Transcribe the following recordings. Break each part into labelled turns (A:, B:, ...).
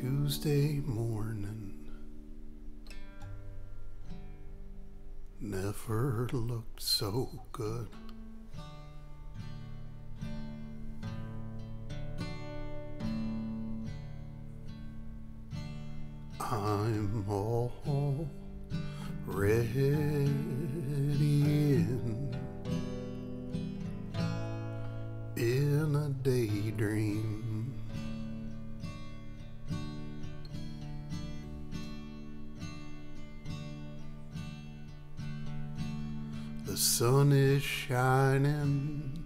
A: Tuesday morning never looked so good. I'm all ready in, in a daydream. The sun is shining.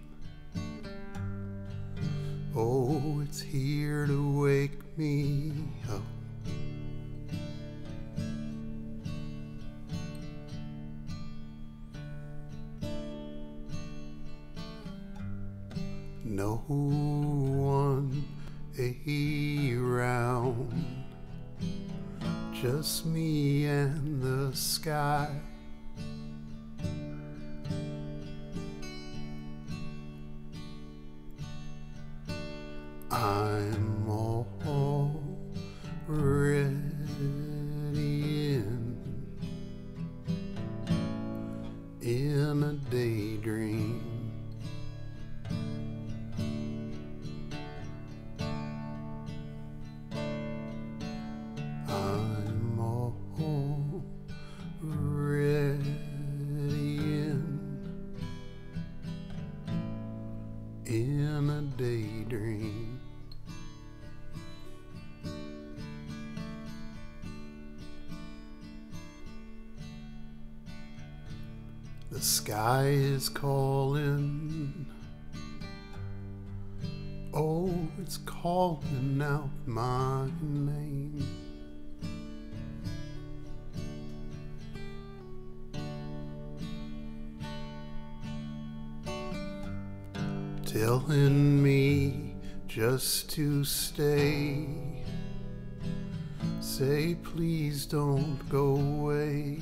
A: Oh, it's here to wake me up. No one around, just me and the sky. I'm all ready in, in a daydream. I'm all ready in, in a daydream. The sky is calling. Oh, it's calling out my name. Telling me just to stay. Say, please don't go away.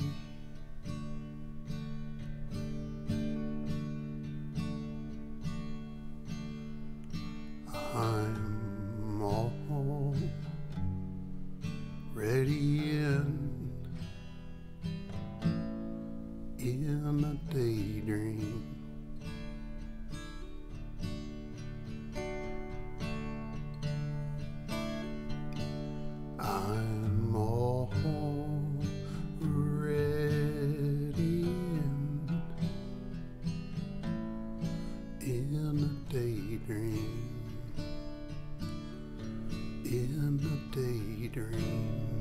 A: Ready in, in a daydream. in a daydream.